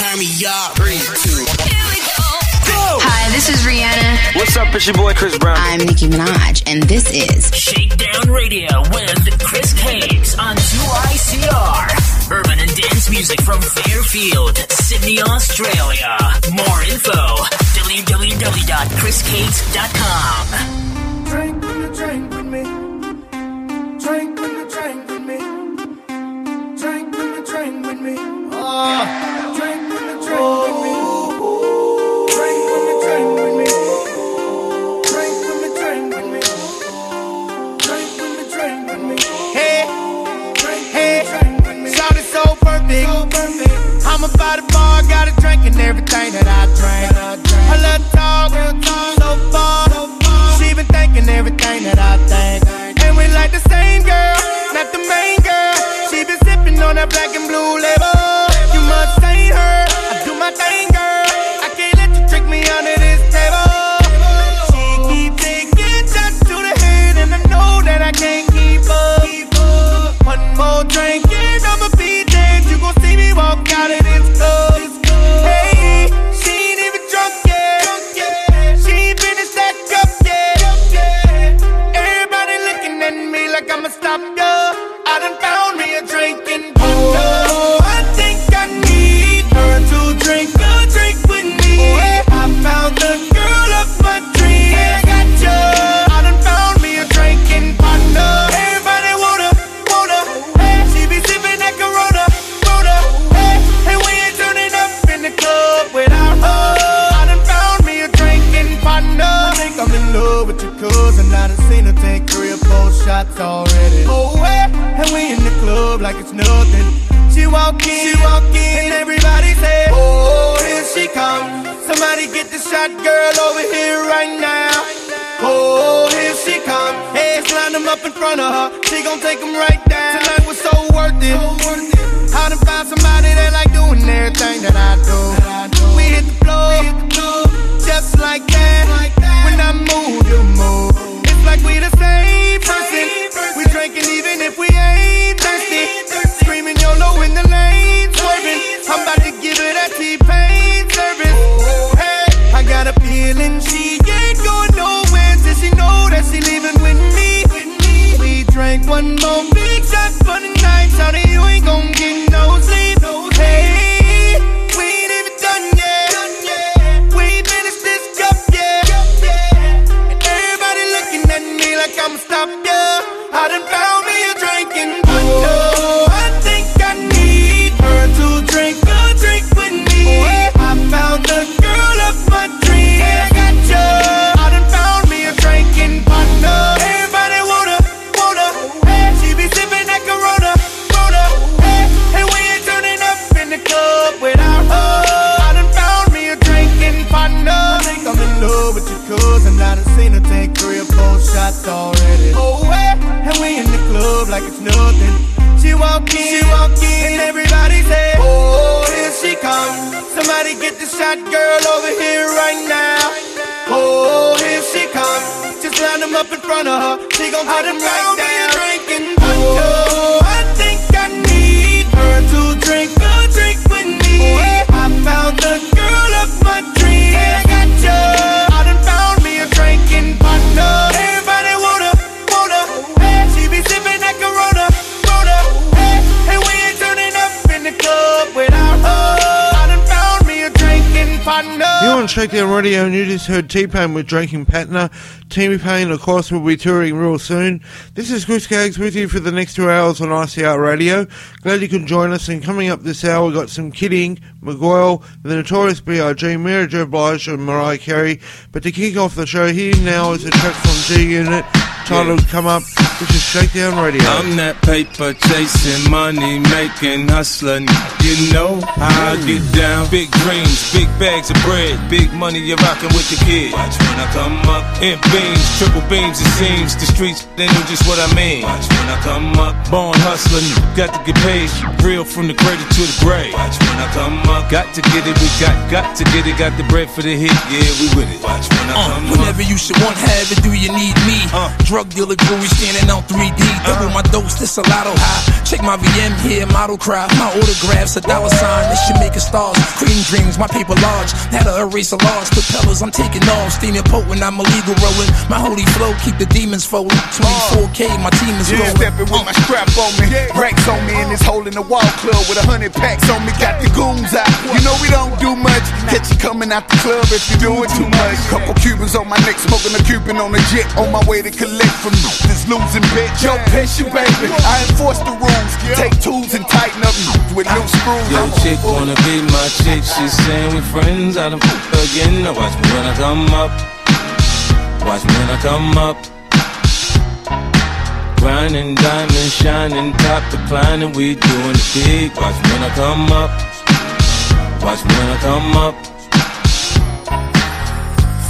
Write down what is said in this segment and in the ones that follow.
turn me up. Three, two. go. Hi, this is Rihanna. What's up? It's your boy Chris Brown. I'm Nicki Minaj, and this is Shakedown Radio with Chris Caves on 2ICR. Urban and dance music from Fairfield, Sydney, Australia. More info www.chriscaves.com. Drink drink. Drink drink and everything that I. I love to talk, so far. She been thinking everything that I think. And we like the same girl, not the main girl. She been sipping on that black and blue label. Up in front of her. She gon' take them right be sipping. You're on Radio and you just heard T-Pain with Drinking Partner. T-Pain, of course, will be touring real soon. This is Chris Gags with you for the next two hours on ICR Radio. Glad you can join us. And coming up this hour, we've got some Kidding, Miguel, The Notorious B.I.G., Mary J. Blige and Mariah Carey. But to kick off the show, here now is a track from G-Unit titled Come Up. This is Shakedown Radio. I'm that paper chasing, money making, hustling. You know how I get down. Big dreams, big bags of bread, big money. You're rocking with the kid. Watch when I come up. In beams, triple beams. It seems the streets they know just what I mean. Watch when I come up. Born hustling, got to get paid. Real from the cradle to the grave. Watch when I come up. Got to get it, we got, got to get it. Got the bread for the hit, yeah, we with it. Watch when I Uh, come whenever up. you should want have it, do you need me? Uh. Drug dealer jewelry standing on 3D. Double my dose, this a lotto high. Check my VM here, model cry. My autographs, a dollar sign. This should make it stars. Cream dreams, my paper large. Had to erase a large. Propellers, I'm taking off. Steaming potent, I'm illegal rolling. My holy flow, keep the demons folding. 24K, my team is Yeah, rolling. stepping with my strap on me. Racks on me in this hole in the wall club with a hundred packs on me. Got the goons out. You know we don't do much. Catch you coming out the club if you're doing too much. Couple Cubans on my neck, smoking a Cuban on a jet. On my way to collect from this losing bitch. Yo, patient baby, I enforce the rules. Take tools and tighten up with loose screws. Yo, chick wanna be my chick. She's saying we friends. I done fuck again. Now watch me when I come up. Watch me when I come up. Grinding, diamond, shining, top declining. We doing it big. Watch me when I come up. Watch me when I come up.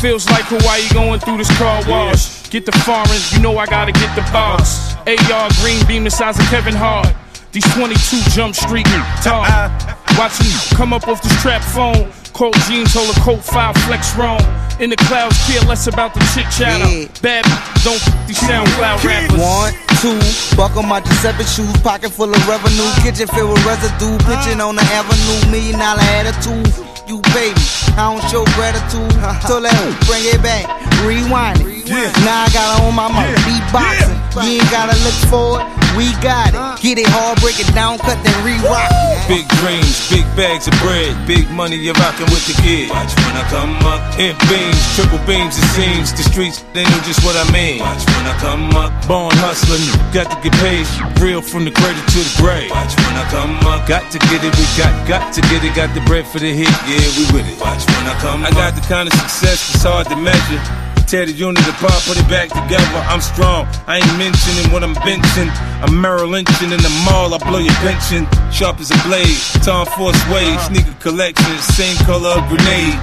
Feels like Hawaii going through this car wash. Get the foreigns, you know I gotta get the boss. AR green beam the size of Kevin Hart. These 22 jump street mm. talk. Uh. Watch you come up off this trap phone. Cold jeans, hold a coat five flex wrong. In the clouds, care less about the chit chatter. Yeah. Bad don't f- these SoundCloud rappers. One, two, buckle my Giuseppe shoes, pocket full of revenue, kitchen filled with residue, pitching on the avenue, million dollar attitude. You baby, I don't show gratitude, so let me bring it back, rewind it. Now I got it on my mind, beatboxing. You ain't gotta look for it, we got it. Uh. Get it hard, break it down, cut then re-rock it. Big dreams, big bags of bread, big money, you're with the kid. Watch when I come up. In beams, triple beams, it seems. The streets, they know just what I mean. Watch when I come up. Born hustling, got to get paid. Real from the cradle to the grave. Watch when I come up. Got to get it, we got, got to get it. Got the bread for the hit, yeah, we with it. Watch when I come I got the kind of success that's hard to measure. Tear the unit apart, put it back together. I'm strong. I ain't mentioning what I'm benching. I'm Merrill Lynching in the mall. I blow your pension. Sharp as a blade. Tom Force Wave. Uh-huh. Sneaker collection. Same color of grenade.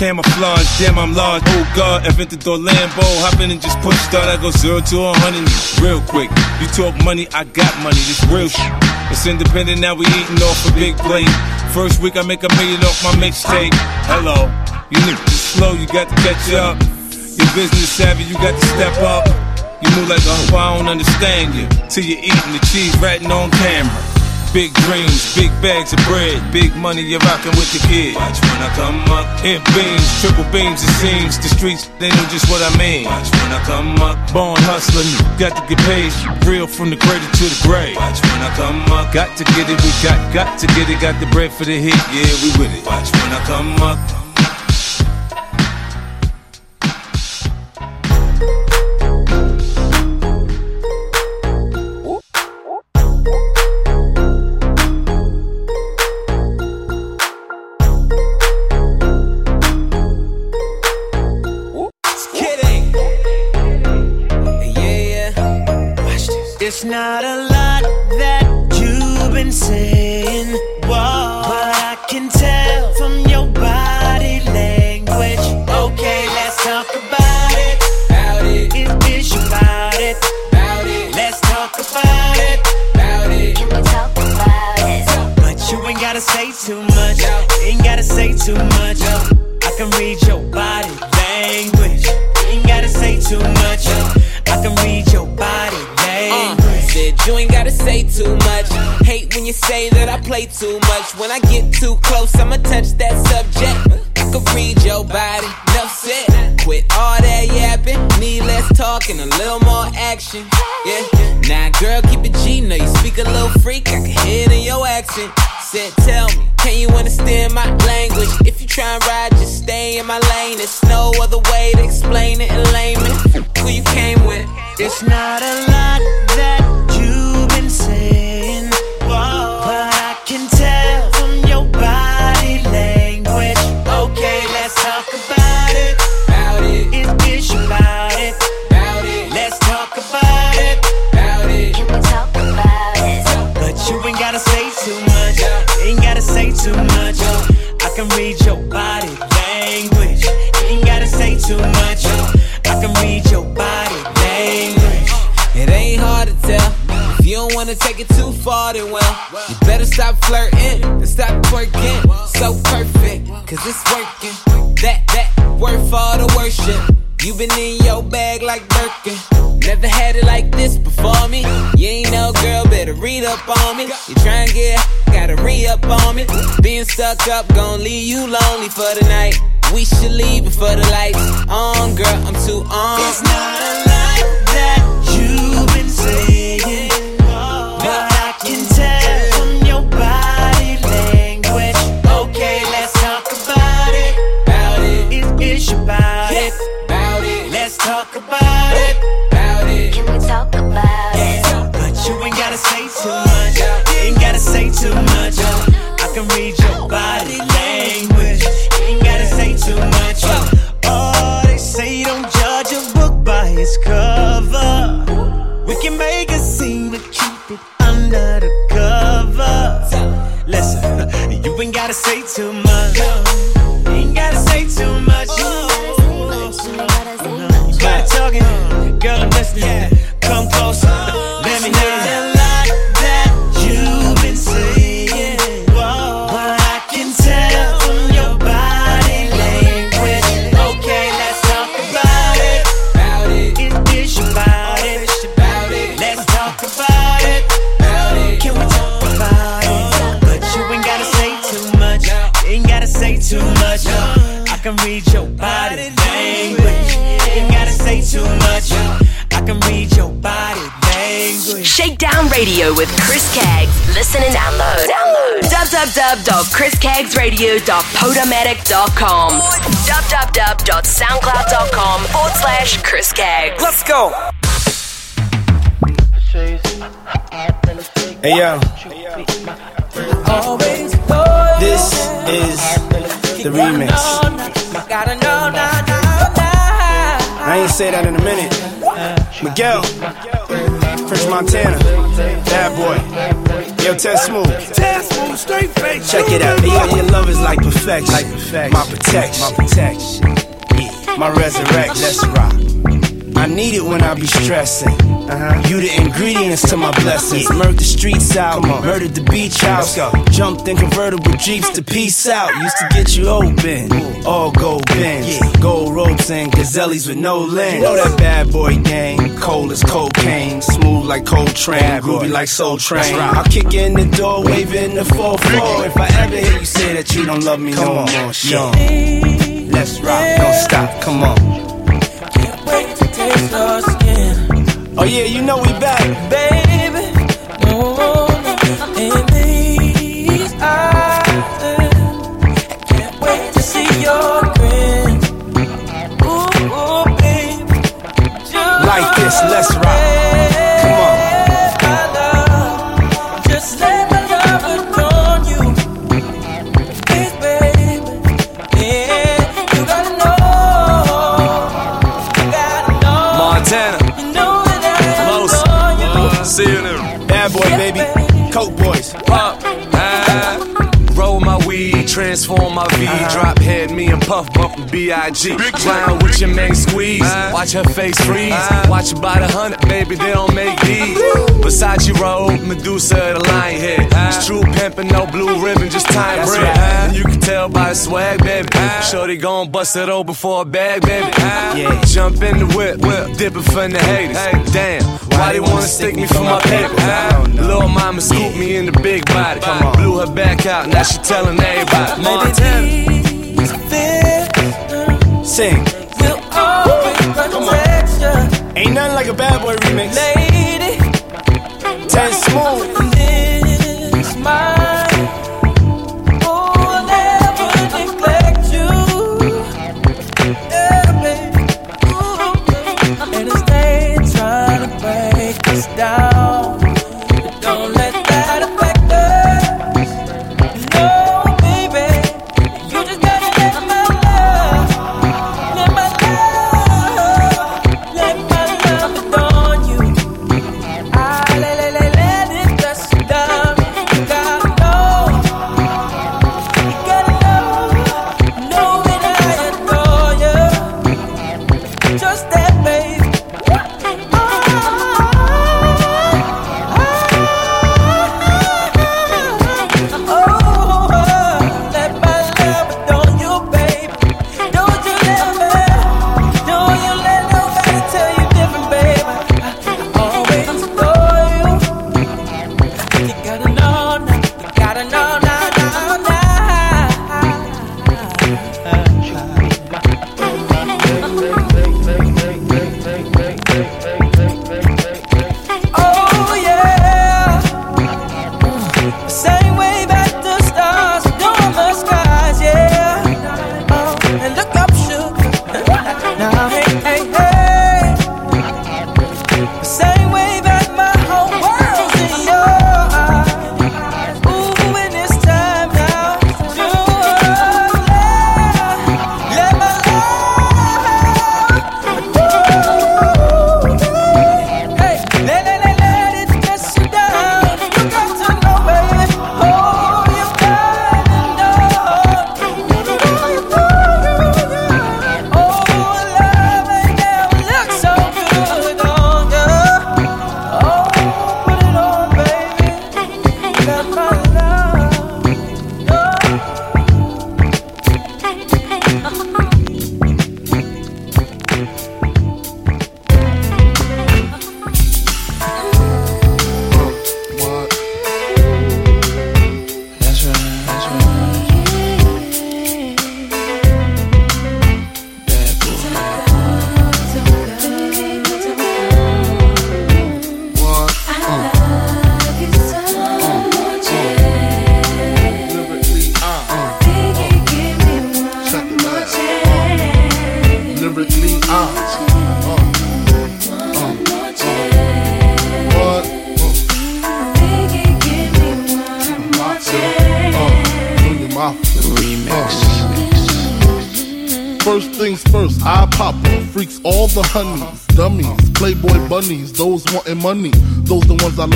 Camouflage, damn I'm large. Oh God, invented Orlando. Hopping and just push start. I go zero to a hundred real quick. You talk money, I got money. This real shit. It's independent now. We eating off a big plate. First week I make a million off my mixtape. Hello, you niggas slow. You got to catch up. Business savvy, you got to step up. You move like uh, a hoe, I don't understand you. Till you're eating the cheese ratting on camera. Big dreams, big bags of bread, big money, you're rocking with the kid. Watch when I come up. In beams, triple beams, it seems. The streets, they know just what I mean. Watch when I come up. Born hustling, got to get paid. Real from the cradle to the grave. Watch when I come up. Got to get it, we got, got to get it. Got the bread for the hit, yeah, we with it. Watch when I come up. This is the remix. I ain't say that in a minute. Miguel, French Montana, bad boy. Yo, Test Smooth. Check it out. Yo, your love is like perfection. My protection. My protection. My resurrection. Let's rock. I need it when I be stressing. Uh-huh. You the ingredients to my blessings. Murdered the streets out, murdered the beach house. Jumped in convertible jeeps to peace out. Used to get you open, all gold bins, gold ropes and gazelles with no lens. You know that bad boy gang, cold as cocaine, smooth like Coltrane, groovy like Soul Train. I'll kick in the door, waving the 4-4. If I ever hear you say that you don't love me no more, Sean. Let's rock, don't stop, come on. Oh yeah, you know we back, baby. Oh, in these eyes, I can't wait to see your grin. Ooh, ooh, baby, just Like this, let's rock. Transform my V, drop head, me and Puff bump the B.I.G. Clown with your main squeeze, watch her face freeze, watch her by the hundred, baby, they don't make these. Versace robe, Medusa, the lion head. It's true pimpin', no blue ribbon, just time bread. And you can tell by the swag, baby. Shorty gon' bust it open for a bag, baby. Yeah. Jump in the whip, whip, dipping for the haters. Hey, Damn, why they wanna stick me for my paper? Little mama scooped me in the big body. Blew her back out, now she telling everybody. Montana. Sing. We'll always protect you. Ain't nothing like a bad boy remix. Lady, Ten smooth. this mine.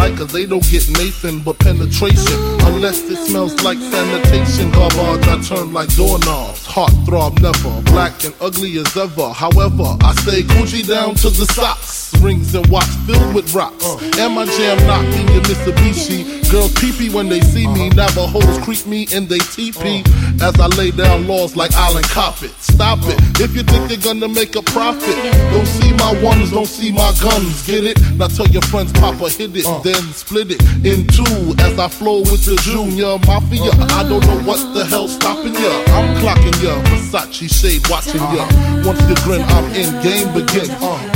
Like, cause they don't get Nathan but penetration. Unless it smells like sanitation. Garbage, I turn like doorknobs. Heart throb never, black and ugly as ever. However, I stay Gucci down to the socks. Rings and watch filled with rocks. And my jam knocking your Mitsubishi. Girls pee when they see me. Navajos creep me in they teepee. As I lay down laws like Island Coppet. Stop it. If you think you're gonna make a profit, don't see my ones, don't see my guns. Get it? Now tell your friends, Papa hit it, uh. then split it in two. As I flow with the Junior Mafia, I don't know what the hell's stopping ya. I'm clocking ya, Versace shade watching ya. Uh-huh. Once you grin, I'm in, game begins. First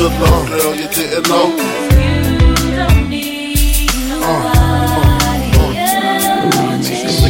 Good love, girl, you didn't know.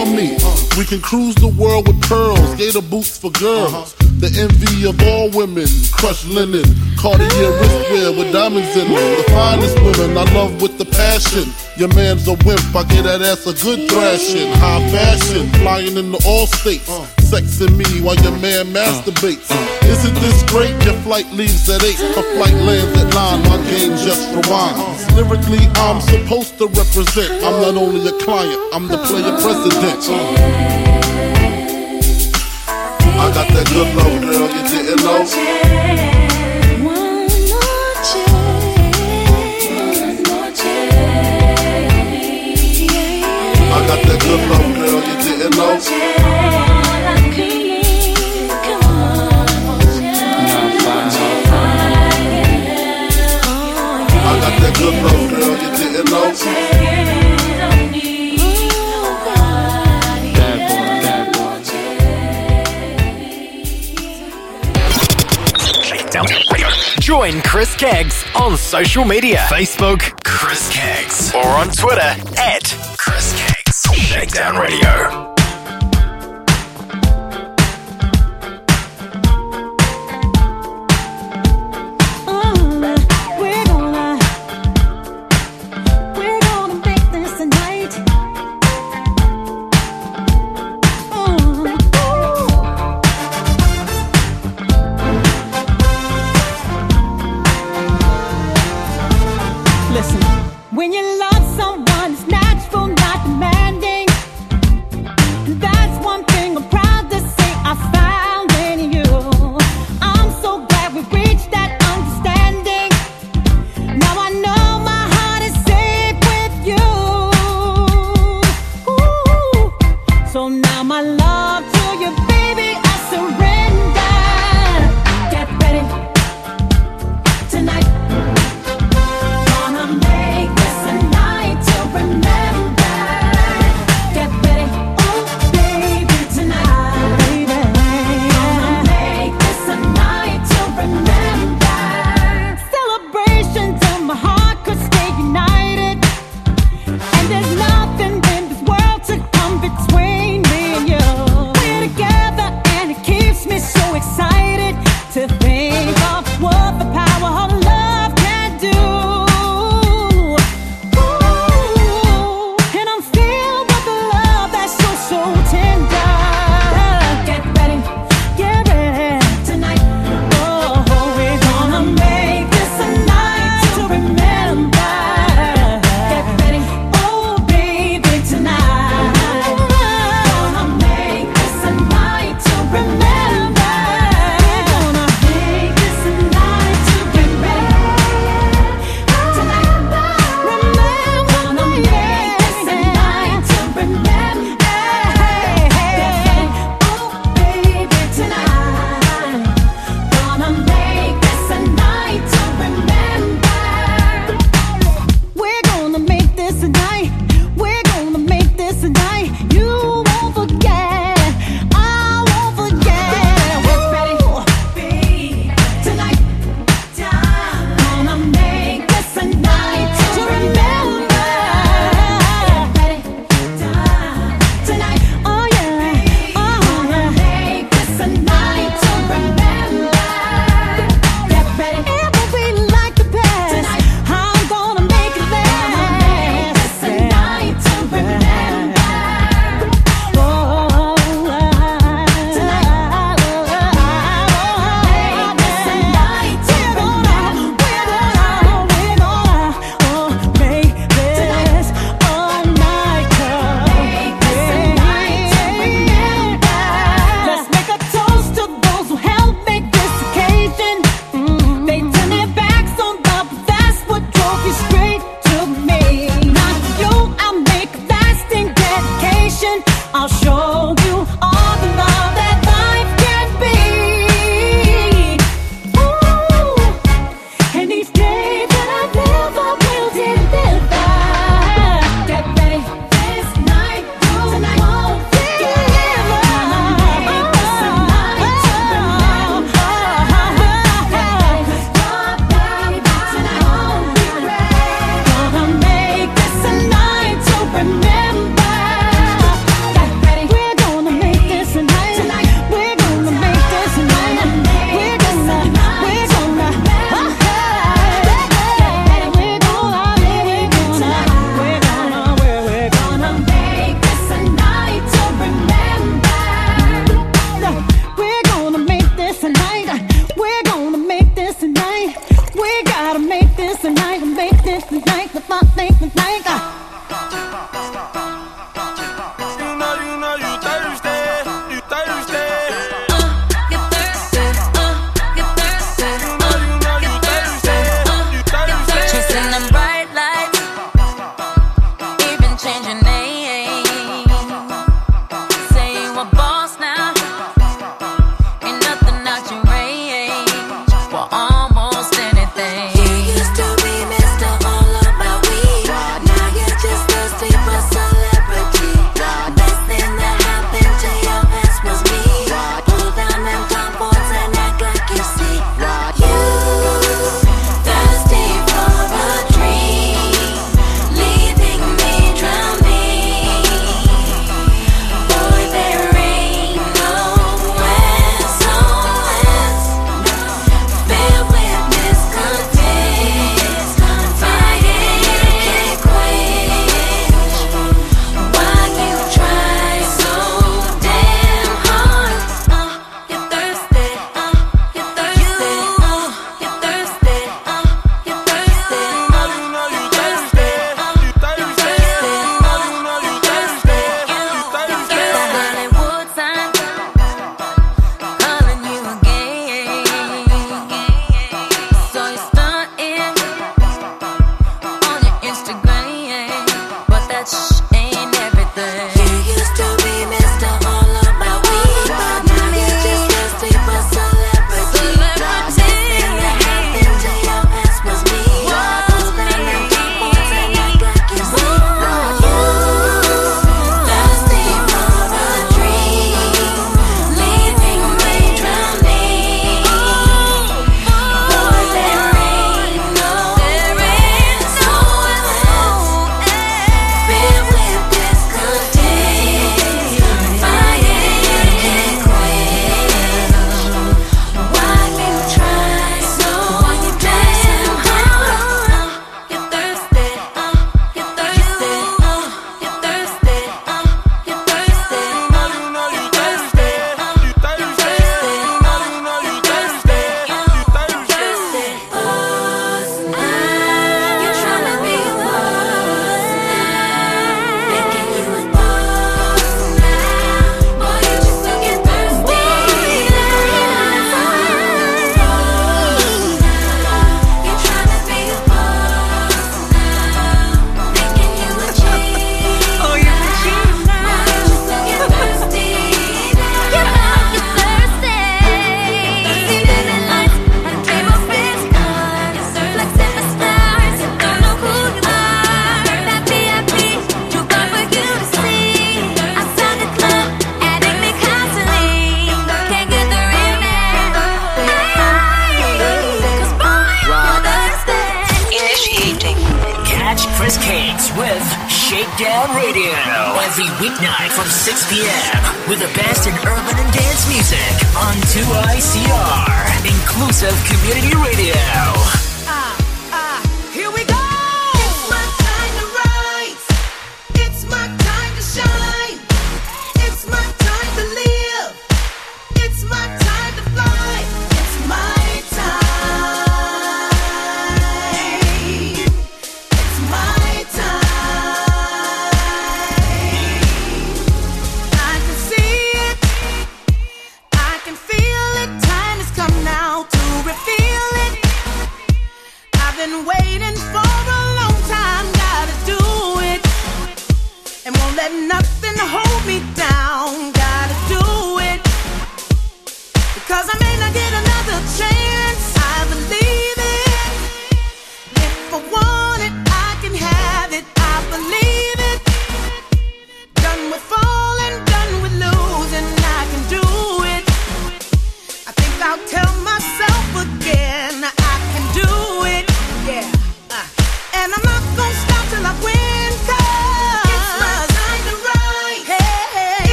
We can cruise the world with pearls, gator boots for girls. The envy of all women, crushed linen, Cartier wristwear with diamonds in them. The finest women I love with the passion. Your man's a wimp, I get that ass a good thrashing. High fashion, flying into all states. Sexing me while your man masturbates. Isn't this great? Your flight leaves at 8, her flight lands at 9. My game just rewinds. Lyrically, I'm supposed to represent. I'm not only a client, I'm the player president. I got that good love, girl, you didn't. I got that good love, girl, you. I got that good love, girl, Join Chris Keggs on social media Facebook, Chris Keggs, or on Twitter at Chris Keggs. Shakedown Radio.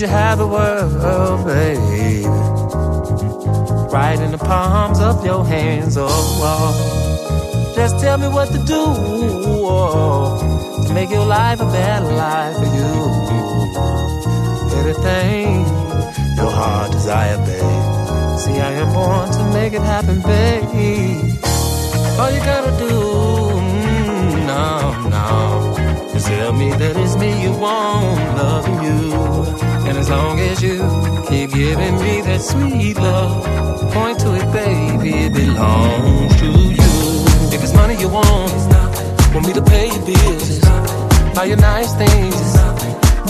You have the world, baby. Right in the palms of your hands, oh, oh. Just tell me what to do oh, to make your life a better life for you. Anything your heart desire, baby. See, I am born to make it happen, baby. All you gotta do, mm, no, no, tell me that it's me you want, loving you. And as long as you keep giving me that sweet love, point to it, baby, it belongs to you. If it's money you want, want me to pay your bills, buy you nice things,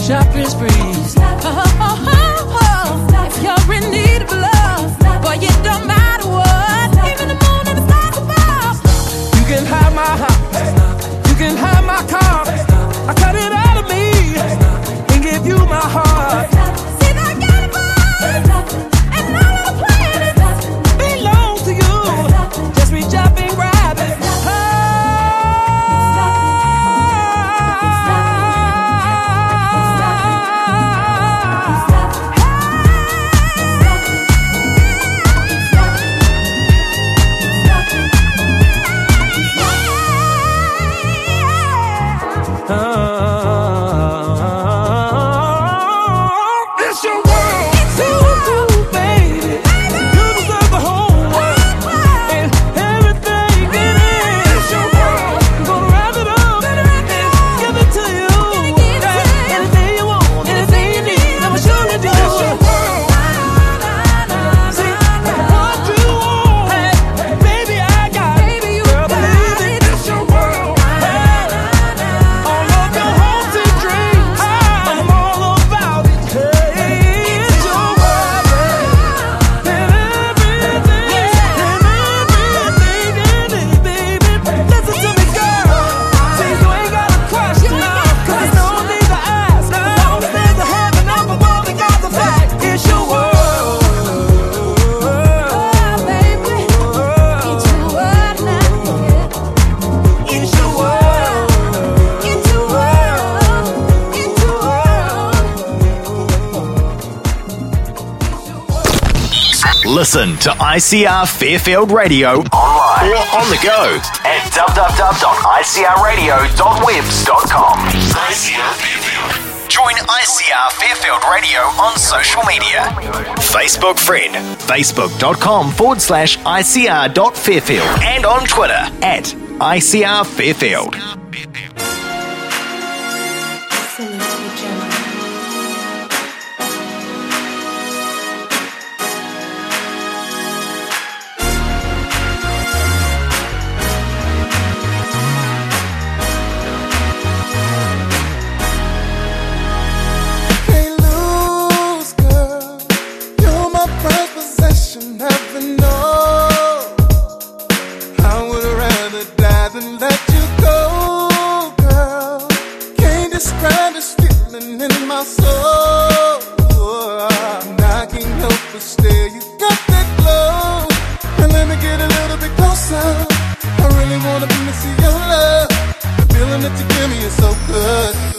shopping sprees. Oh, oh, oh, oh. If you're in need of love, boy, it don't matter what. Even the moon and the stars above. You can have my house, you can have my car. I cut it out to ICR Fairfield Radio online or on the go at www.icrradio.webs.com. Join ICR Fairfield Radio on social media. Facebook friend, facebook.com forward slash ICR.fairfield and on Twitter at ICR Fairfield. my soul. And I can't help but stare. You got that glow. And let me get a little bit closer. I really wanna be next your love. The feeling that you give me is so good.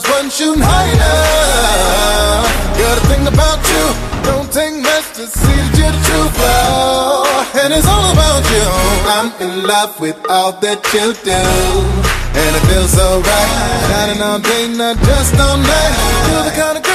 Stars wasn't shooting high enough. Girl, the thing about you, don't take much to see that you're the true flow. And it's all about you. I'm in love with all that you do. And it feels so right. Shining all day, not just all night. You're the kind of girl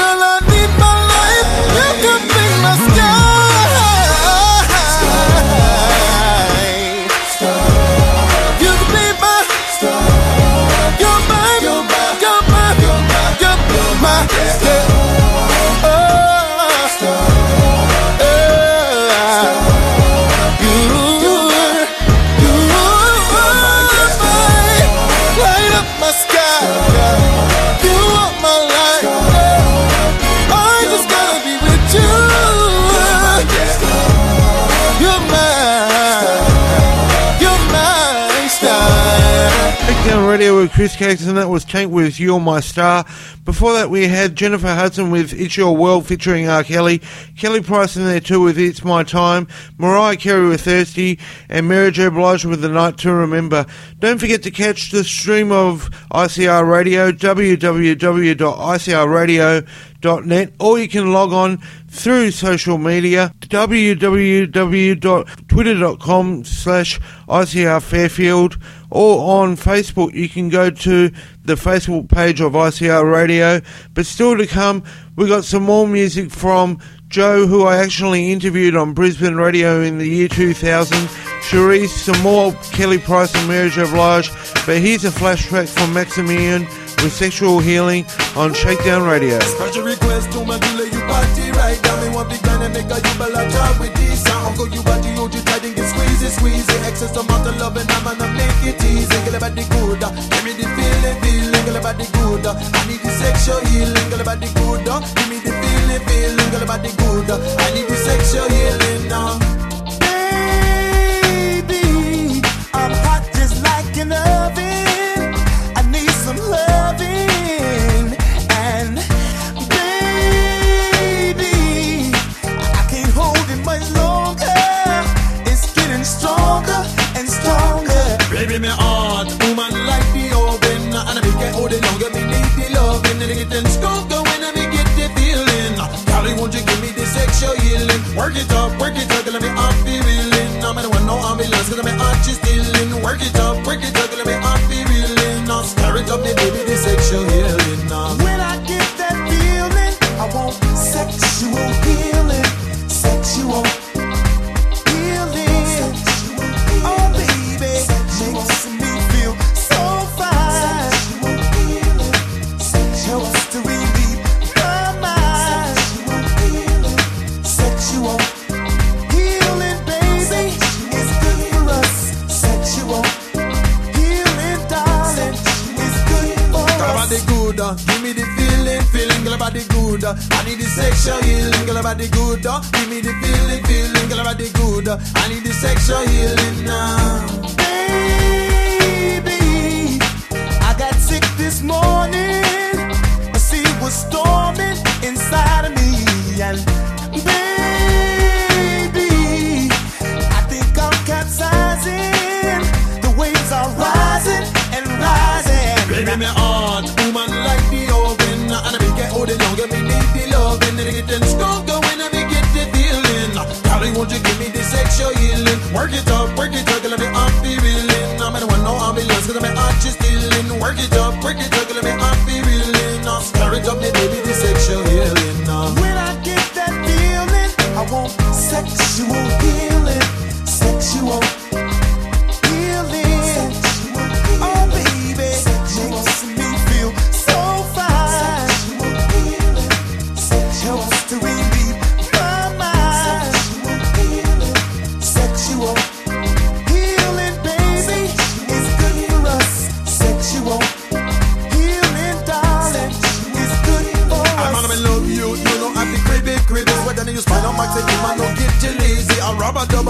with Chris Cakes, and that was Tank with You're My Star. Before that, we had Jennifer Hudson with It's Your World featuring R. Kelly. Kelly Price in there too with It's My Time. Mariah Carey with Thirsty. And Mary J. Blige with The Night to Remember. Don't forget to catch the stream of ICR Radio, www.icrradio.net, or you can log on through social media, www.twitter.com slash ICR Fairfield, or on Facebook, you can go to the Facebook page of ICR Radio. But still to come, we got some more music from Joe, who I actually interviewed on Brisbane Radio in the year 2000. Cherise, some more Kelly Price and Mary J. Blige. But here's a flashback from Maximilian with Sexual Healing on Shakedown Radio. Special request to my dealer, you party right now. Me want the grind and make a job with this you get squeezy, squeezy. Excess amount of love and I'm gonna make it easy. Girl, about the good, uh, give me the feeling, feeling. Girl, about the good, uh, I need the sexual healing. Girl, about the good, uh, give me the feeling, feeling. Girl, about the good, I need the sexual healing now. Baby, I'm hot just like an oven. Baby, me heart, woman like the oven oh, And I make it hold it longer, me need the loving And it getting stronger when I me get the feeling. Golly, won't you give me the sexual healing? Work it up, work it up, let me off the reeling I'm in one no ambulance, cause I'm heart just stealing Work it up, work it up, let me off the reeling Now stir it up, the baby, the sexual healing now When I get that feeling, I want sexual healing. Sexual the good. I need the sexual healing, girl, the good. Give me the feeling, feeling, girl, the good. I need the sexual healing now. Baby, I got sick this morning. A sea was storming inside of me, and baby, I think I'm capsizing. The waves are rising and rising. Baby, me heart, woman like the You give me the sexual healing? Work it up, work it up, let me off the reeling. I'm in one no ambulance, cause I'm heart just stealing. Work it up, work it up, let me off the reeling. Now stir it up, the baby, the sexual healing now. When I get that feeling, I want sexual healing.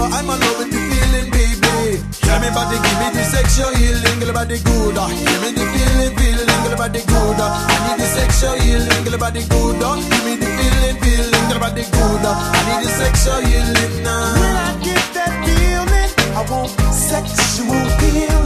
but I'm in love with the feeling, baby. Tell me body give me the sexual healing, girl good. Give me the feeling, feeling, girl the good. I need the sexual healing, girl good. Give me the feeling, feeling, girl about good. Uh. I need the sexual healing uh. now. Uh. When I get that feeling, I want sexual healing.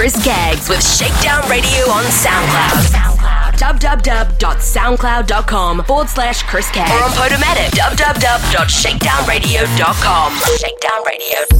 Chris Gags with Shakedown Radio on SoundCloud. www.soundcloud.com forward slash Chris Gags. Or on Podomatic, www.shakedownradio.com. Shakedown Radio.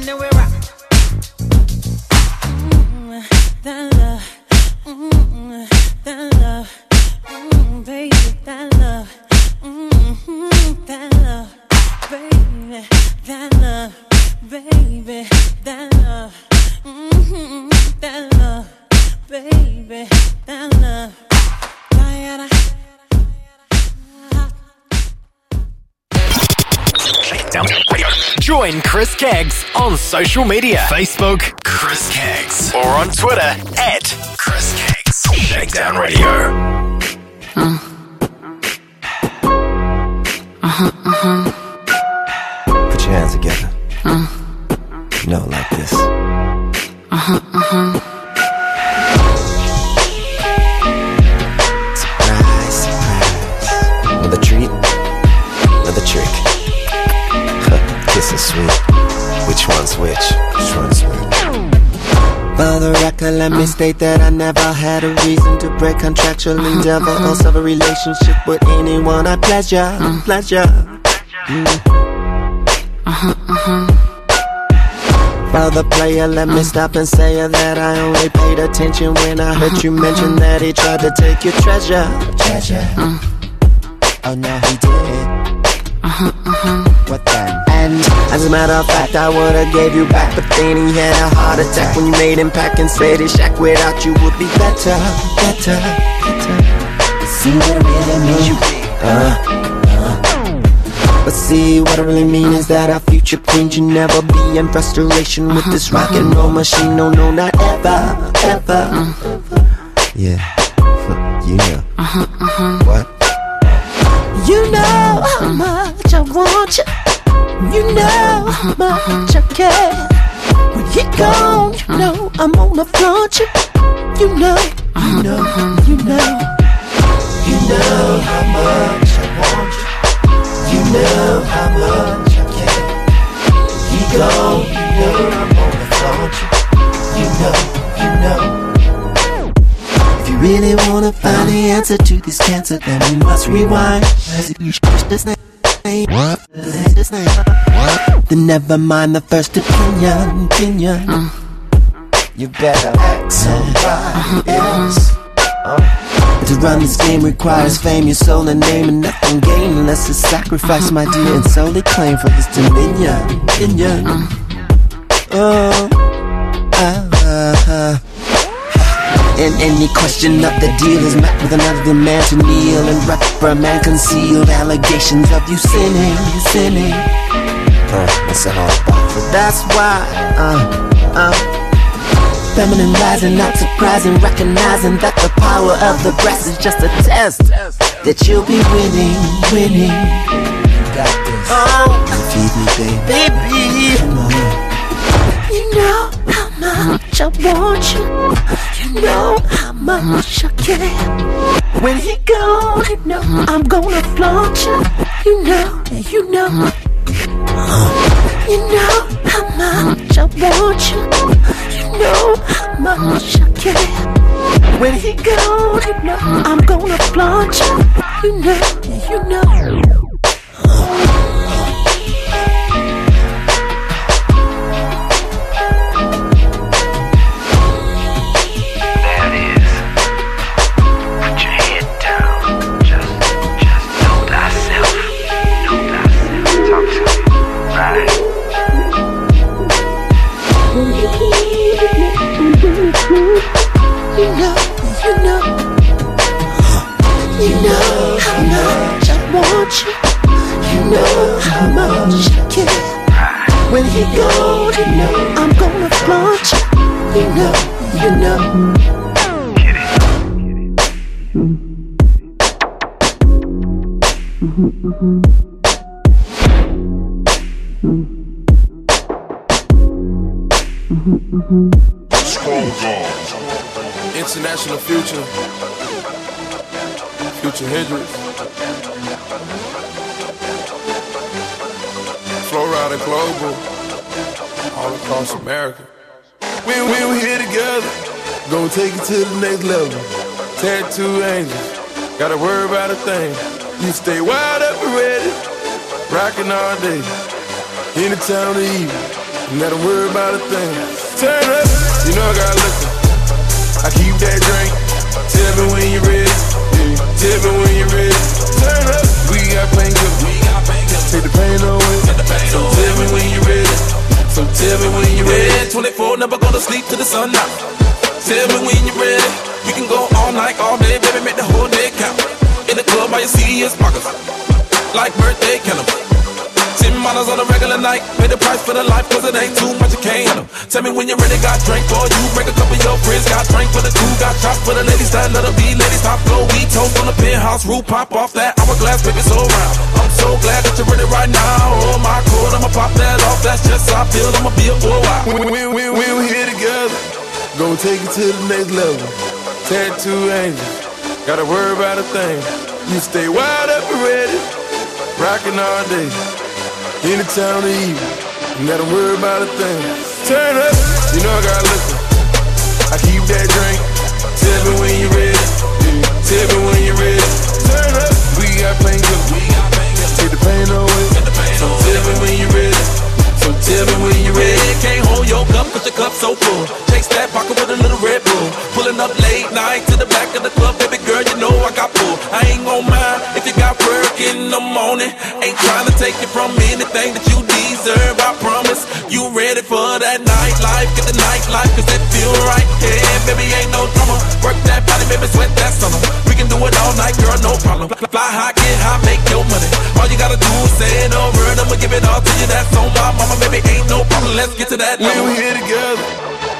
And then we. Mm, love, mm, love, mm, baby, that love, mm, love, baby, that love, baby, that love, mm, love, baby, love. Join Chris Keggs social media Facebook, Chris Keggs, or on Twitter at Chris Keggs. Shakedown Radio. Uh-huh, uh-huh. State that I never had a reason to break contractual mm-hmm. endeavor mm-hmm. or serve a relationship with anyone. I pleasure, mm-hmm. pleasure. Uh-huh, uh-huh. For player, let me mm. stop and say that I only paid attention when I heard you mention that he tried to take your treasure. Treasure. Oh no, he did. What then? As a matter of fact, I would've gave you back, but then he had a heart attack when you made him pack and said his shack without you would be better, better, better. See what I really mean? Uh, uh. But see, what I really mean is that our future queen should never be in frustration with this rock and roll machine. No, no, not ever, ever. Yeah. you know. Uh-huh, uh-huh. What? You know how much I want you. You know how much I care. When he gone, you uh-huh. know I'm gonna flaunt you. You know, you uh-huh, know, uh-huh. you know. You know how much I want you. You know how much I care. He gone, you know I'm gonna flaunt you. You know, you know. If you really wanna find the answer to this cancer, then we must rewind. As you push this name. What? What? Then never mind the first opinion. Opinion. Uh. You better act somebody uh-huh. else. Uh-huh. To run this game requires uh-huh. fame, your soul and name, and nothing gained unless it's sacrifice, my dear, and solely claim for his dominion. Dominion. Oh. Ah, ah. And any question of the deal is met with another demand to kneel and reprimand concealed allegations of you sinning, you sinning. Uh, what's that all about? So that's why, uh, uh. Feminine rising, not surprising, recognizing that the power of the breast is just a test that you'll be winning, winning. You got this. Oh, Feed me, baby. baby. You know much I want you. You know how much I care. When he gone, you know I'm gonna flaunt you. You know, you know. You know how much I want you. You know how much I care. When he gone, you know I'm gonna flaunt you. You know, you know. The evening, you gotta worry about a thing. Turn up, you know I got liquor. I keep that drink. Tell me when you're ready. Yeah. Tell me when you're ready. Turn up, we got painkillers. We got painkillers. Take the pain away. so tell me when you're ready. So tell me when you're ready. 24, never gonna sleep till the sun out. Tell me when you're ready. We can go all night, all day, baby, make the whole day count. In the club, by your serious pockets. Like birthday candles. Ten models on a regular night. Pay the price for the life, cause it ain't too much you can't handle. Tell me when you're ready, got drink for you. Bring a couple of your friends, got drink for the crew. Got shots for the ladies, that let be ladies. Top flow, we toast on the penthouse roof. Pop off that hourglass, baby, so round. I'm so glad that you're ready right now. Oh my god, I'ma pop that off. That's just how I feel. I'ma be a while. When, when, when, when we here together, gonna take it to the next level. Tattoo angels, gotta worry about a thing. You stay wide up and ready, rocking all day. Anytime of the evening, you gotta worry about a thing. Turn up, you know I got liquor. I keep that drink. Tell me when you're ready. Tell me when you're ready. Turn up, we got painkillers. We got painkillers. Take the pain away. Tell me when you're ready. Can't hold your cup, cause your cup so full. Chase that pocket with a little Red Bull. Pulling up late night to the back of the club, baby girl, you know I got pull. I ain't gon' mind if you got work in the morning. Ain't trying to take it from anything that you deserve, I promise. You ready for that nightlife, get the nightlife, cause it feel right. Yeah, baby, ain't no drama. Work that body, baby, sweat that summer. Can do it all night, girl, no problem. Fly high, get high, make your money. All you gotta do is say it over, and I'ma give it all to you. That's on my mama, baby, ain't no problem. Let's get to that When we here together,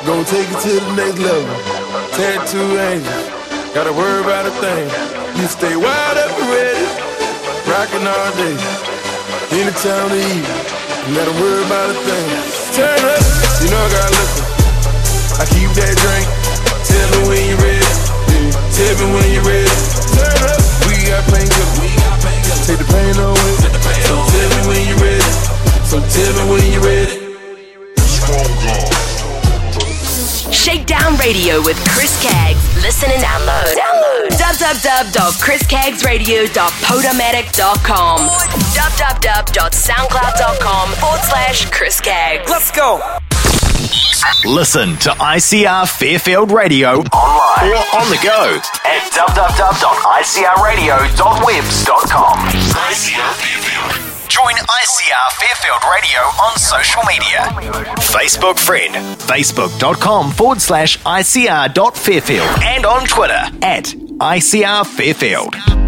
gonna take it to the next level. Tattoo angels, gotta worry about a thing. You stay wide up and ready, rocking all day. Anytime of the evening, you gotta worry about a thing. Turn up, you know I got liquor. I keep that drink. Tell me when you're ready. Tell me when you're ready. Turn up, we got painkillers. We got painkillers. Take the pain away. So tell me when you're ready. So tell me when you're ready. Shakedown Radio with Chris Keggs. Listen and download. Download. www.chriskeggsradio.podomatic.com. www.soundcloud.com forward slash Chris Keggs. Let's go. Listen to ICR Fairfield Radio online or on the go at www.icrradio.webs.com. Join ICR Fairfield Radio on social media. Facebook friend, facebook.com forward slash ICR.fairfield and on Twitter at ICR Fairfield.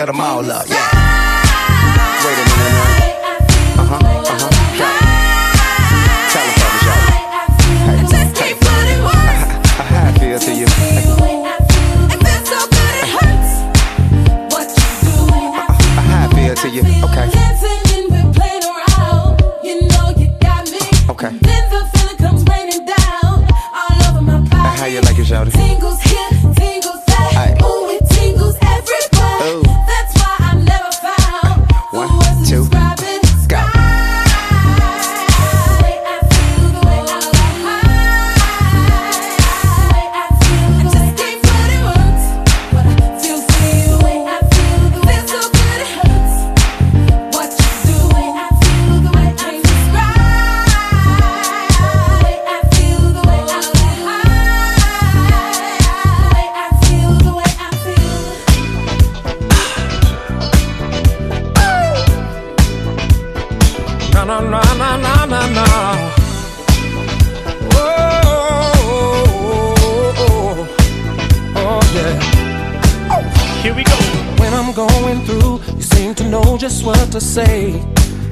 Tell them all up. Na na na na na na. Oh, oh, oh. oh, oh Here we go. When I'm going through, you seem to know just what to say.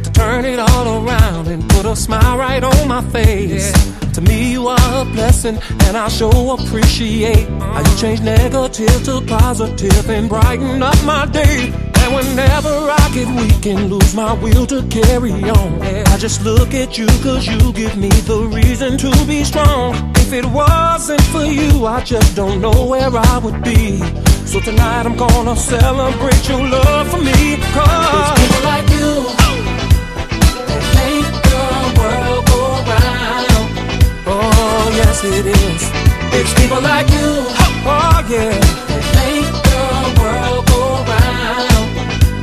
To turn it all around and put a smile right on my face. To me, you are a blessing, and I sure appreciate how you change negative to positive and brighten up my day. And whenever I get weak and lose my will to carry on, I just look at you cause you give me the reason to be strong. If it wasn't for you, I just don't know where I would be. So tonight I'm gonna celebrate your love for me. Cause it's people like you that make the world go round. Oh, yes, it is. It's people like you, oh, yeah,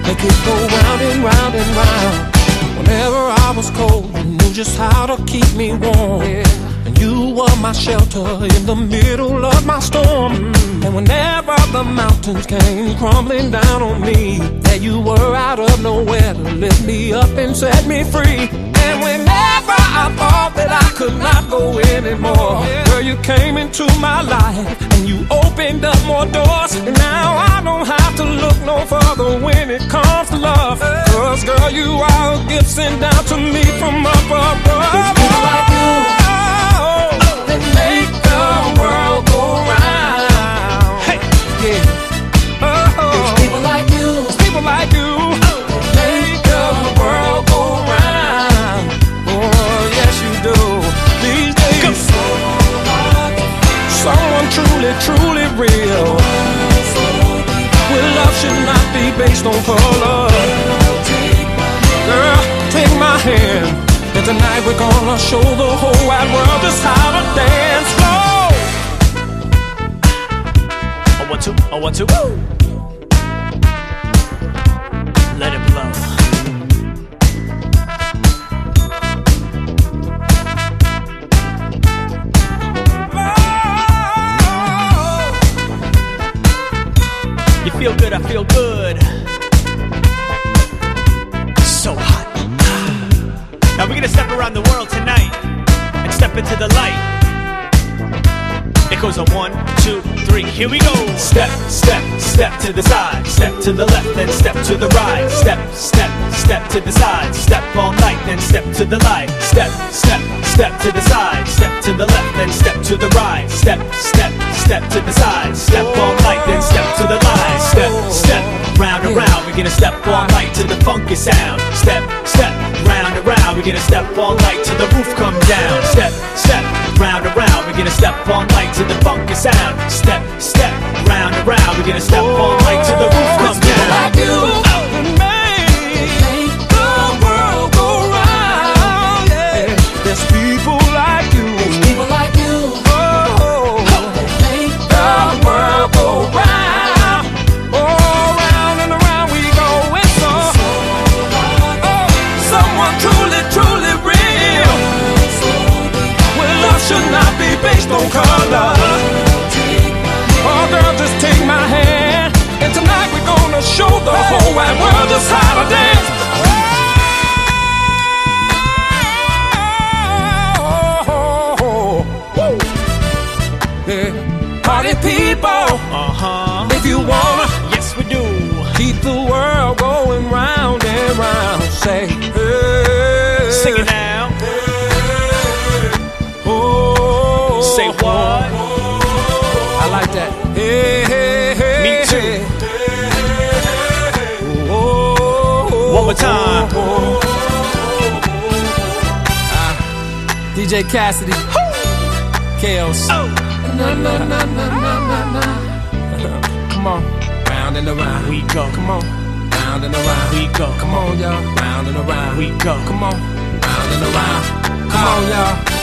Make it go round and round and round. Whenever I was cold, you knew just how to keep me warm. And you were my shelter in the middle of my storm. And whenever the mountains came crumbling down on me, that you were out of nowhere to lift me up and set me free. And whenever I thought that I could not go anymore, girl, you came into my life and you opened up more doors. And now I don't have to look no further when it comes to love. Cause, girl, you are a gift sent down to me from up above. It's people like you based on color. Girl, take my hand. And tonight we're gonna show the whole wide world just how to dance slow. A one, two, a one, two. Woo! Feel good, I feel good. So hot. Now we're gonna step around the world tonight and step into the light. Goes on one, two, three, here we go. Step, step, step to the side, step to the left, then step to the right. Step, step, step to the side, step all night, then step to the light. Step, step, step to the side, step to the left, then step to the right. Step, step, step to the side, step all night, then step to the light. Step, step, round and round, we're gonna step all night to the funky sound. Step, step, round and round, we're gonna step all night till the roof come down. Step, step, round and round, we're gonna step all night till the funky sound. Step, step, round and round, we're gonna step all night till the roof come down. just don't color. Oh, girl, just take my hand. And tonight we're gonna show the whole wide world just how to dance. Yeah. Party people, uh-huh. if you wanna, yes we do. Keep the world going round and round. Say, hey. sing it now. overtime. Oh, uh, DJ Cassidy. Kels. Come on. Round and around we go. Come on. Round and around we go. Come on, y'all. Round and around we go. Come on. Round and around. Come on, y'all.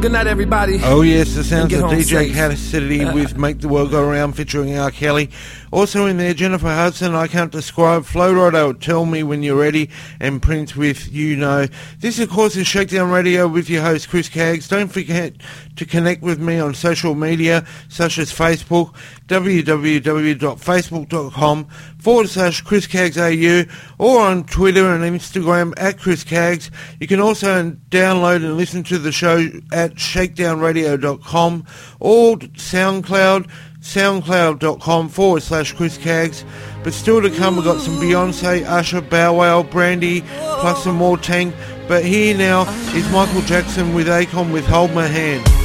Good night, everybody. Oh, yes, the sounds of DJ. Cassidy uh. with Make the World Go Round featuring R. Kelly. Also in there, Jennifer Hudson, I Can't Describe, Flo Rida, Tell Me When You're Ready, and Prince with You Know. This, of course, is Shakedown Radio with your host, Chris Kaggs. Don't forget to connect with me on social media, such as Facebook, www.facebook.com forward slash Chris Kaggs AU, or on Twitter and Instagram at Chris Kaggs. You can also download and listen to the show at shakedownradio.com or SoundCloud, soundcloud.com forward slash Chris Kaggs. But still to come, we've got some Beyonce, Usher, Bow Wow, Brandy, plus some more Tank. But here now is Michael Jackson with Akon with Hold My Hand.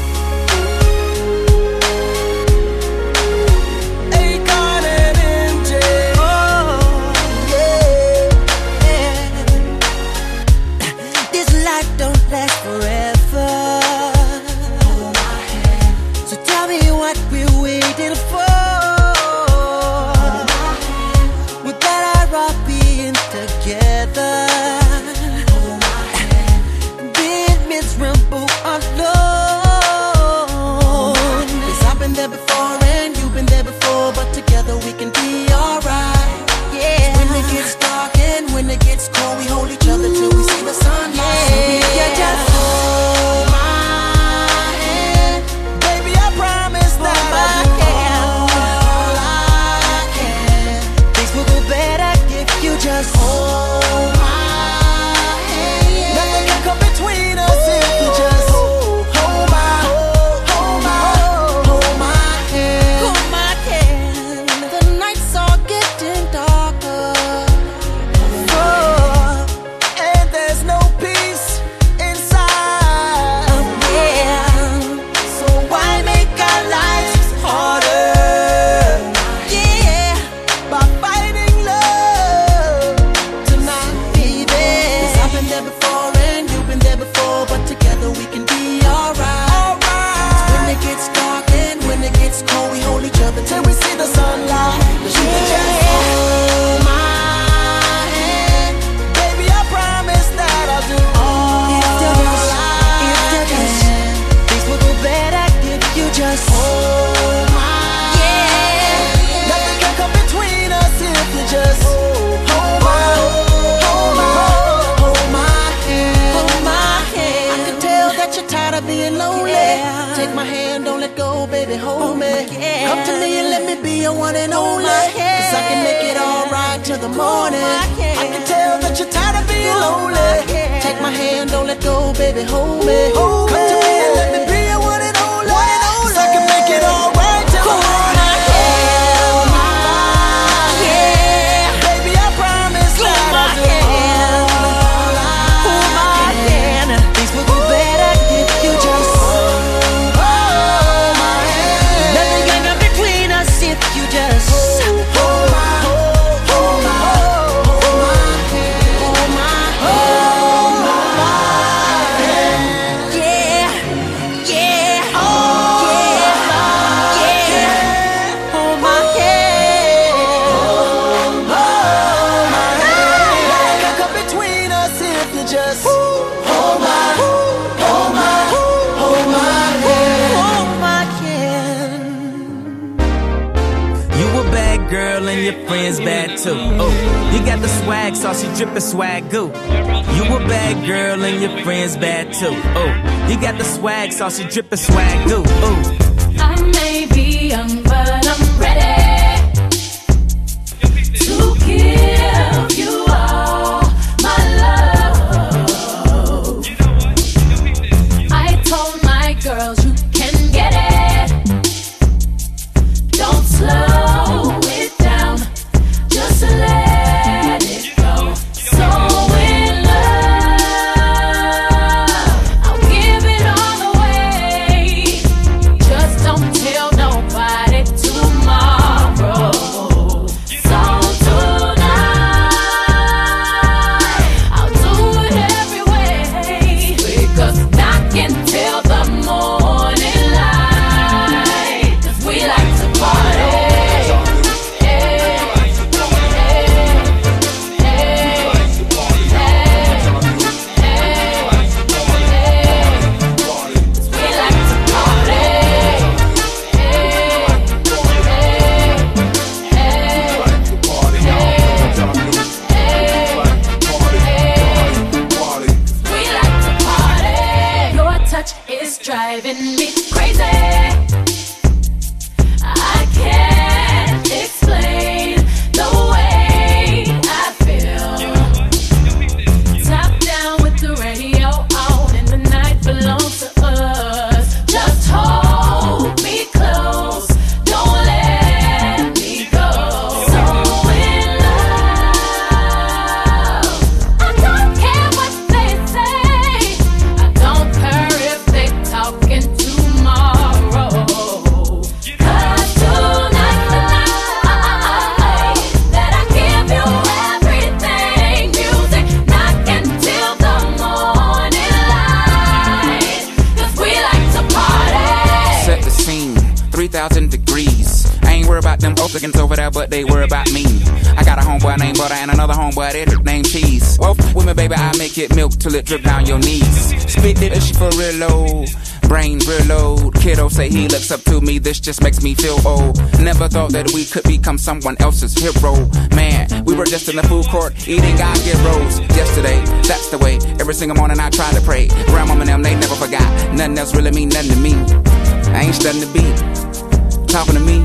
好美。sauce, she drippin' swag. Thought that we could become someone else's hero. Man, we were just in the food court eating God get rolls yesterday. That's the way. Every single morning I try to pray. Grandmama and them, they never forgot. Nothing else really mean nothing to me. I ain't studying the beat. Talking to me.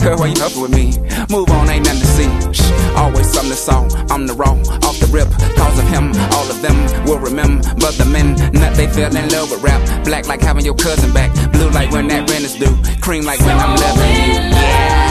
Girl, why you up with me? Move on, ain't nothing to see. Shh, always something to saw. I'm the raw, off the rip. Cause of him, all of them will remember. But the men, nut, they fell in love with rap. Black like having your cousin back. Blue like when that rent is due. Cream like when I'm loving you. I'll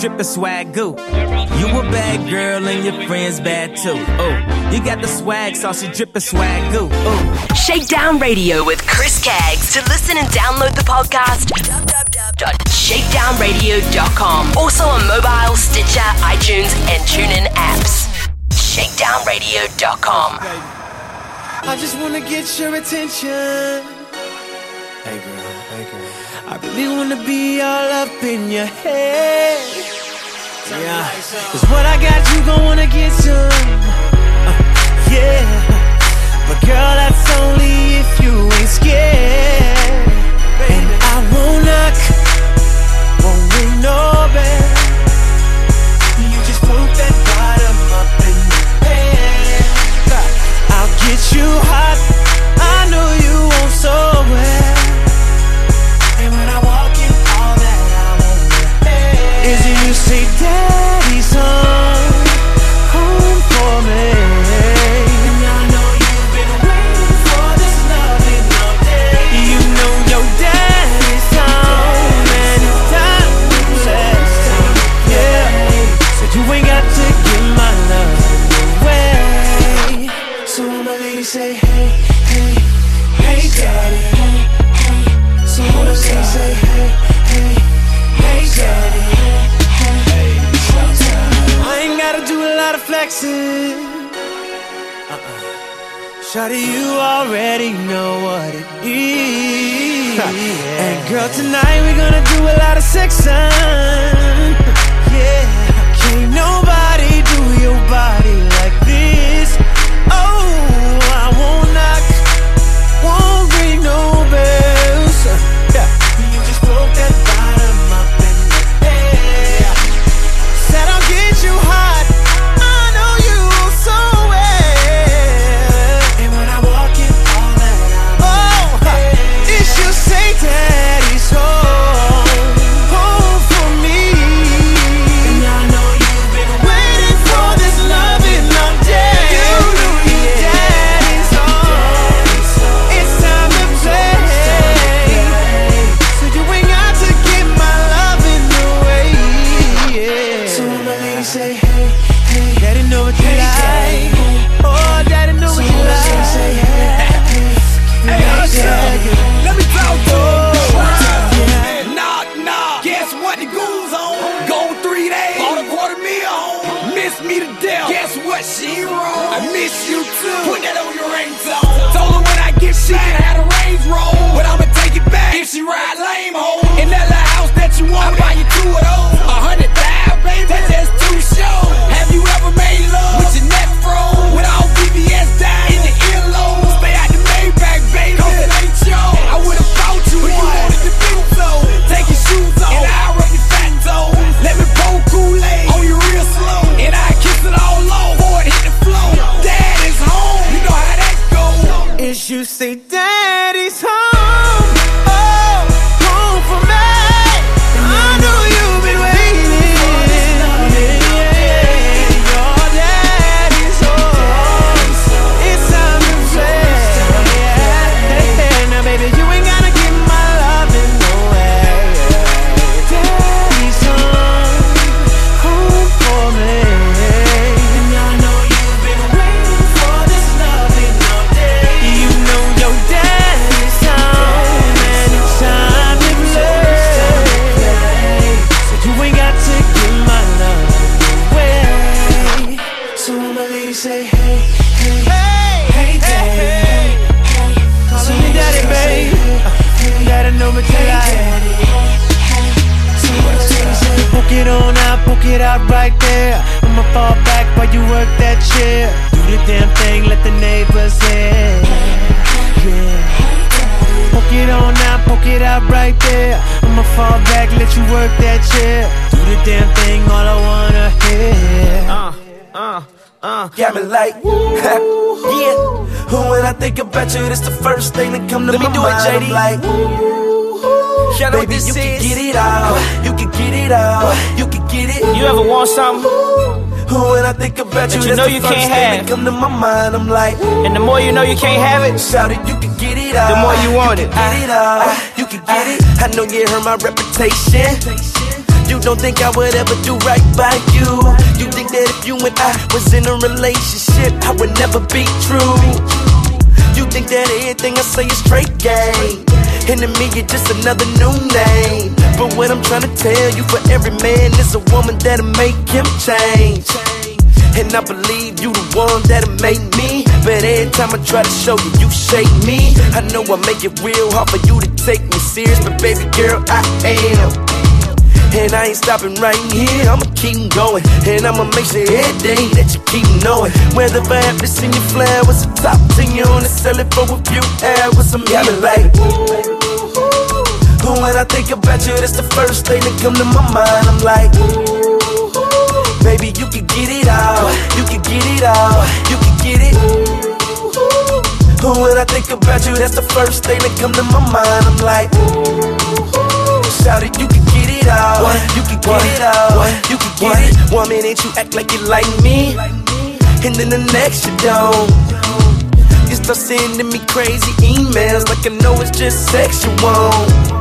swag, saucy swag goo. You a bad girl and your friends bad too. Oh, you got the swag, saucy drippin' swag goo. Oh. Shakedown Radio with Chris Kaggs. To listen and download the podcast, www.shakedownradio.com. Also on mobile, Stitcher, iTunes, and TuneIn apps. Shakedownradio.com. I just wanna get your attention. Hey girl. I really wanna be all up in your head. Yeah. Cause what I got, you gon' wanna get some. Uh, yeah. But girl, that's only if you ain't scared. And I won't knock, won't ring no bell. You just poke that bottom up in the bed. I'll get you hot. I know you want so well. You say, Shawty, you already know what it is. And girl, tonight we're gonna do a lot of sexing. Yeah, can't nobody do your body You say daddy's home. Like, yeah. When I think about you, that's the first thing that come to Let me do it, mind. JD. I'm like, Y'all know baby, this you can get it out. You can get it out. You can get it. You ever want something? Who, when I think about you, you know the you first can't thing have. that come to my mind. I'm like, And the more you know you can't have it, shout it, you can get it out. the more you want it. Get it out. You can get it. I know you heard my reputation. You don't think I would ever do right by you. You think that if you and I was in a relationship, I would never be true. You think that everything I say is straight game. And to me, you're just another new name. But what I'm trying to tell you, for every man, there's a woman that'll make him change. And I believe you the one that'll make me. But every time I try to show you, you shake me. I know I make it real hard for you to take me serious, but baby girl, I am. And I ain't stopping right here, I'ma keep going. And I'ma make sure every day that you keep knowing. Whether if I have to send you flowers or top to you the sell it for a few hours, I'm yelling like. When I think about you, that's the first thing that come to my mind. I'm like, ooh, baby, you can get it out, you can get it out, you can get it. Ooh, When I think about you, that's the first thing that come to my mind. I'm like, shout it, you can get it out, you can get it out, you can get it. One minute you act like you like me, and then the next you don't. You start sending me crazy emails like I know it's just sex you want.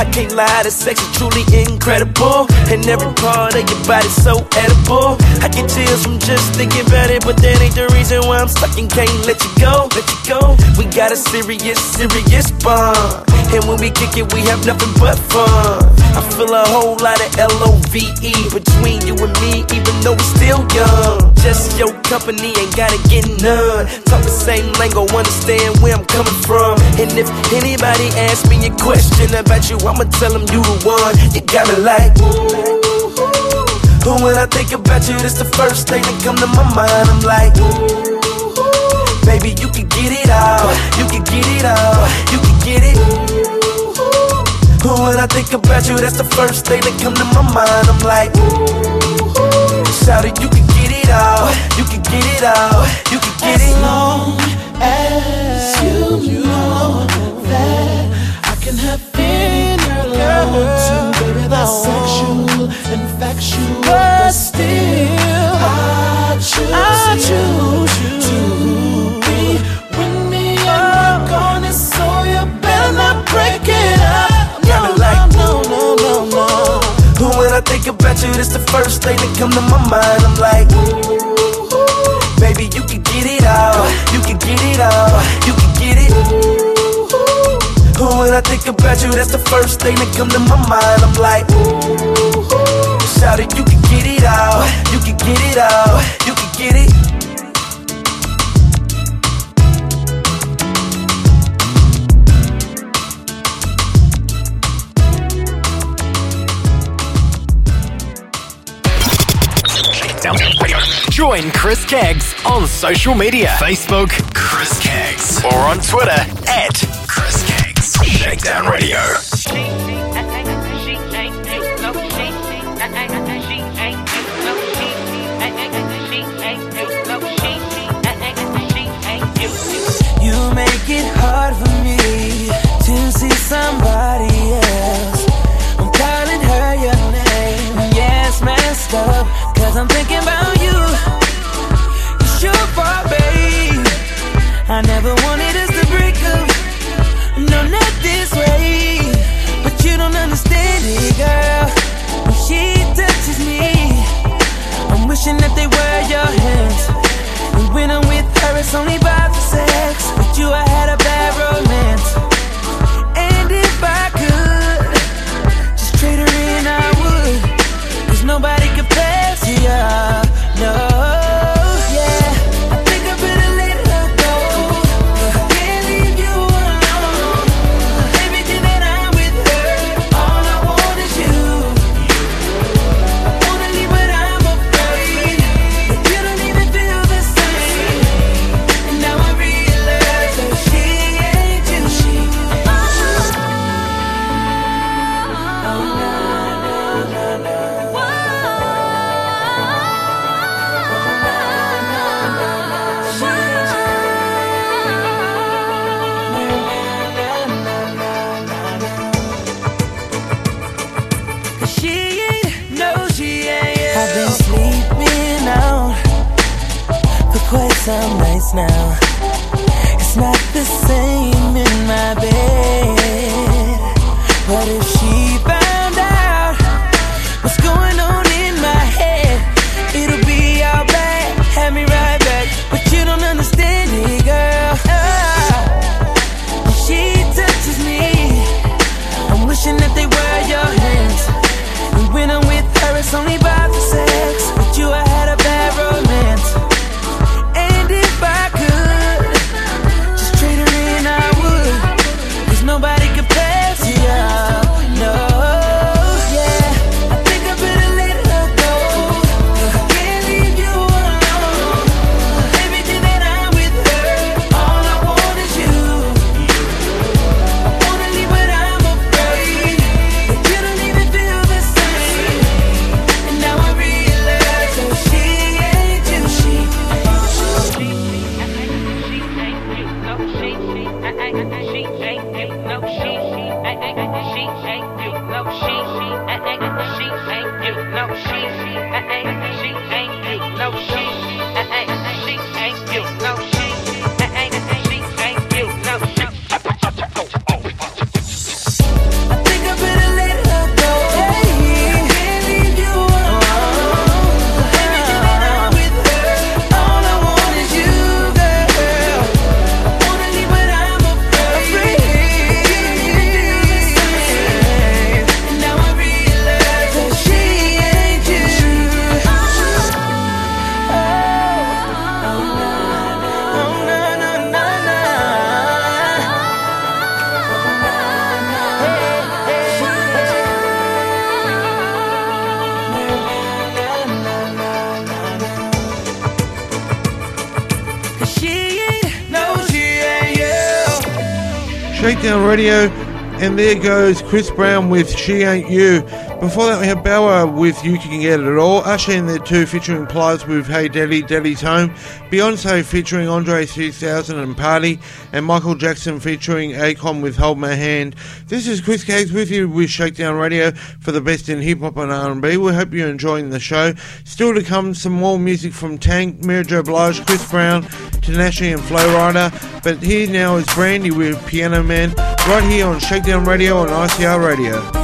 I can't lie, the sex is truly incredible. And every part of your body's so edible. I get chills from just thinking about it, but that ain't the reason why I'm stuck and can't let you go. Let you go. We got a serious, serious bond. And when we kick it, we have nothing but fun. I feel a whole lot of L-O-V-E between you and me, even though we're still young. Just your company ain't gotta get none. Talk the same lingo, understand where I'm coming from. And if anybody asks me a question about you, I'ma tell them you the one. You got me like. Who when I think about you, that's the first thing that come to my mind. I'm like, baby, you can get it out, you can get it out, you can get it. Who when I think about you, that's the first thing that come to my mind. I'm like, shout it, you can get it out, you can get it out, you can get it. As long as you I think about you, that's the first thing that come to my mind. I'm like, baby, you can get it out, you can get it out, you can get it. When I think about you, that's the first thing that come to my mind. I'm like, shout it, you can get it out, you can get it out, you can get it. Join Chris Kaggs on social media Facebook, Chris Kaggs, or on Twitter at Chris Kaggs. Shakedown Radio. You make it hard for me to see somebody else. I'm calling her your name. It's messed up. Cause I'm thinking about you. It's your fault, babe. I never wanted us to break up. No, not this way. But you don't understand it, girl. When she touches me, I'm wishing that they were your hands. And when I'm with her, it's only about the sex. With you, I had a bad Radio. And there goes Chris Brown with She Ain't You. Before that, we had Bow Wow with You Can Get It All, Usher in their two featuring Plies with Hey Daddy, Daddy's Home, Beyonce featuring Andre 3000 and Party, and Michael Jackson featuring Akon with Hold My Hand. This is Chris Kaggs with you with Shakedown Radio for the best in hip hop and R&B. We hope you're enjoying the show. Still to come, some more music from Tank, Mary J. Blige, Chris Brown, Tinashe, and Flo Rida. But here now is Brandy with Piano Man, right here on Shakedown Radio on ICR Radio.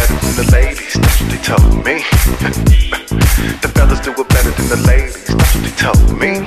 better than the ladies. That's what they told me. the fellas do it better than the ladies. That's what they told me.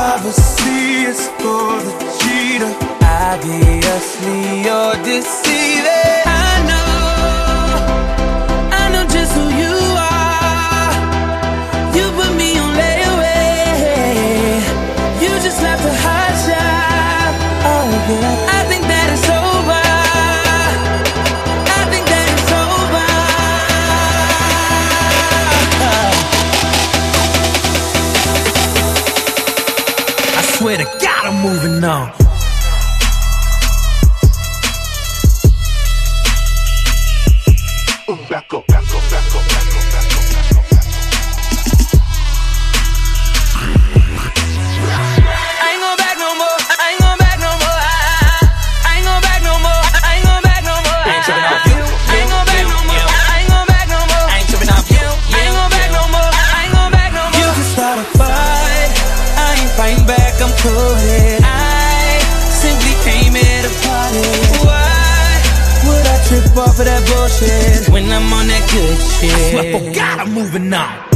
Privacy is for the cheater. Obviously, you're deceiving. Moving on. Shit? Swear for oh God, I'm moving on.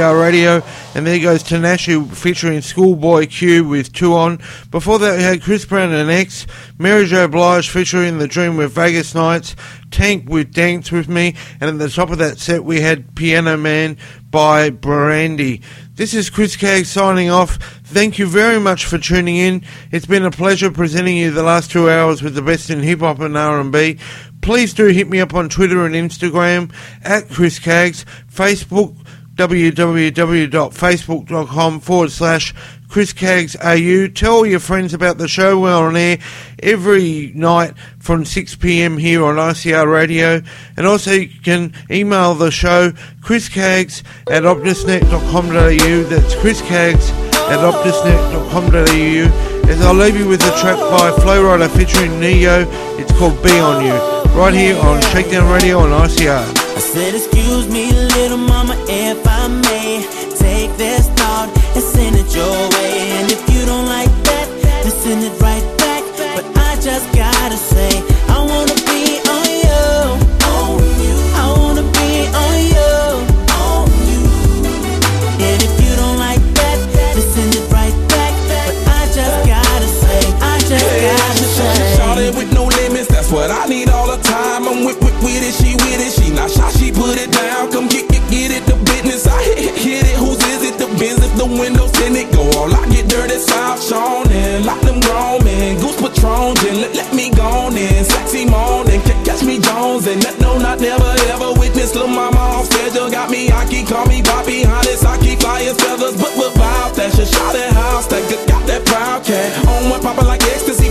Radio and there goes Tinashe featuring Schoolboy Q with Two On. Before that, we had Chris Brown and X, Mary J. Blige featuring The Dream with Vegas Nights, Tank with Dance with Me, and at the top of that set, we had Piano Man by Brandy. This is Chris Cagg signing off. Thank you very much for tuning in. It's been a pleasure presenting you the last two hours with the best in hip hop and R&B. Please do hit me up on Twitter and Instagram at Chris Kaggs, Facebook www.facebook.com forward slash Chris Kaggs AU. Tell your friends about the show. We're on air every night from 6pm here on ICR Radio. And also you can email the show Chris Kaggs at optusnet.com.au. That's Chris Kaggs at optusnet.com.au. As I'll leave you with a track by Flo Rida featuring Ne-Yo. It's called Be On You. Right here on Shakedown Radio on ICR. Said, excuse me, little mama, if I may Take this thought and send it your way it, go. All I get dirty, South Sean, and lock them grown men. Goose Patron, then let, let me go in. Sexy morning, ca- catch me Jones, and that, no, not never ever witness. Lil' mama on schedule, got me, I keep call me Poppy, hottest, I keep flying feathers, but wild, that's your shot at house, that got that proud cat. On one poppin' like ecstasy,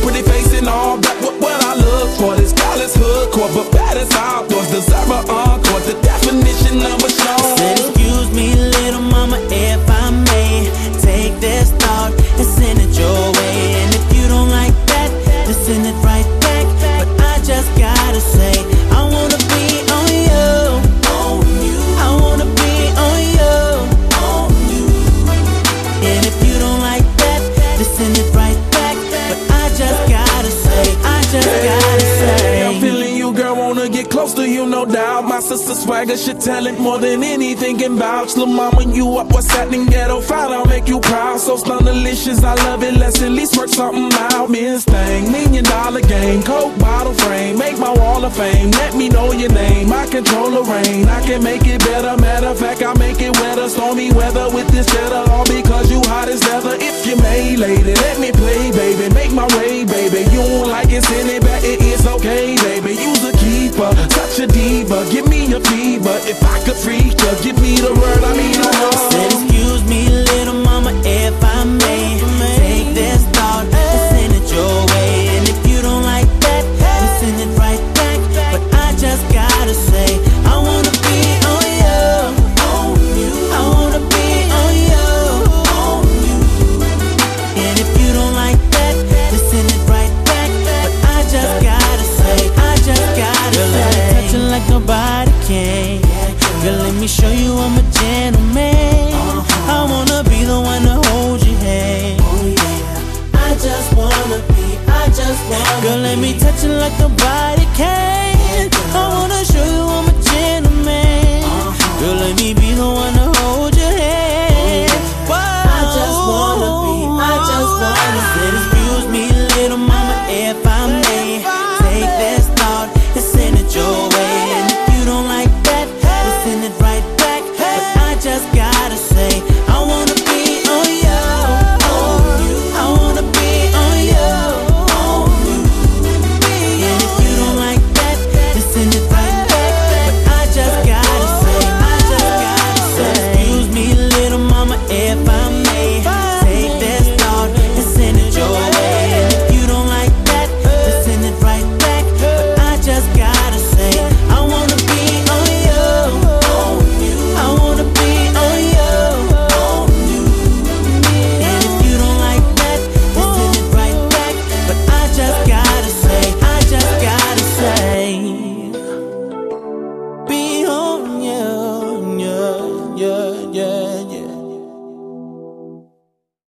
Swagger, shit talent more than anything can vouch. Lil' mama, you up, what's happening? Ghetto fight, I'll make you proud. So stun delicious, I love it. Let's at least work something out. Miss thing, million dollar game, coke bottle frame, make my wall of fame. Let me know your name, I control the rain. I can make it better. Matter of fact, I make it weather. Stormy weather with this cheddar, all because you hot as leather. If you may, lady, let me play, baby. Make my way, baby. You don't like it, send it back. It is okay, baby. You's a keeper, such a diva. Give me a fever. If I could freak you, give me the word. I mean, oh. Said, excuse me, little mama, if I may Take this thought and send it your can. Girl, let me show you I'm a gentleman. I wanna be the one to hold your hand. I just wanna be, I just wanna Girl, let me touch you like nobody can. I wanna show you I'm a gentleman. Uh-huh. Girl, let me be the one.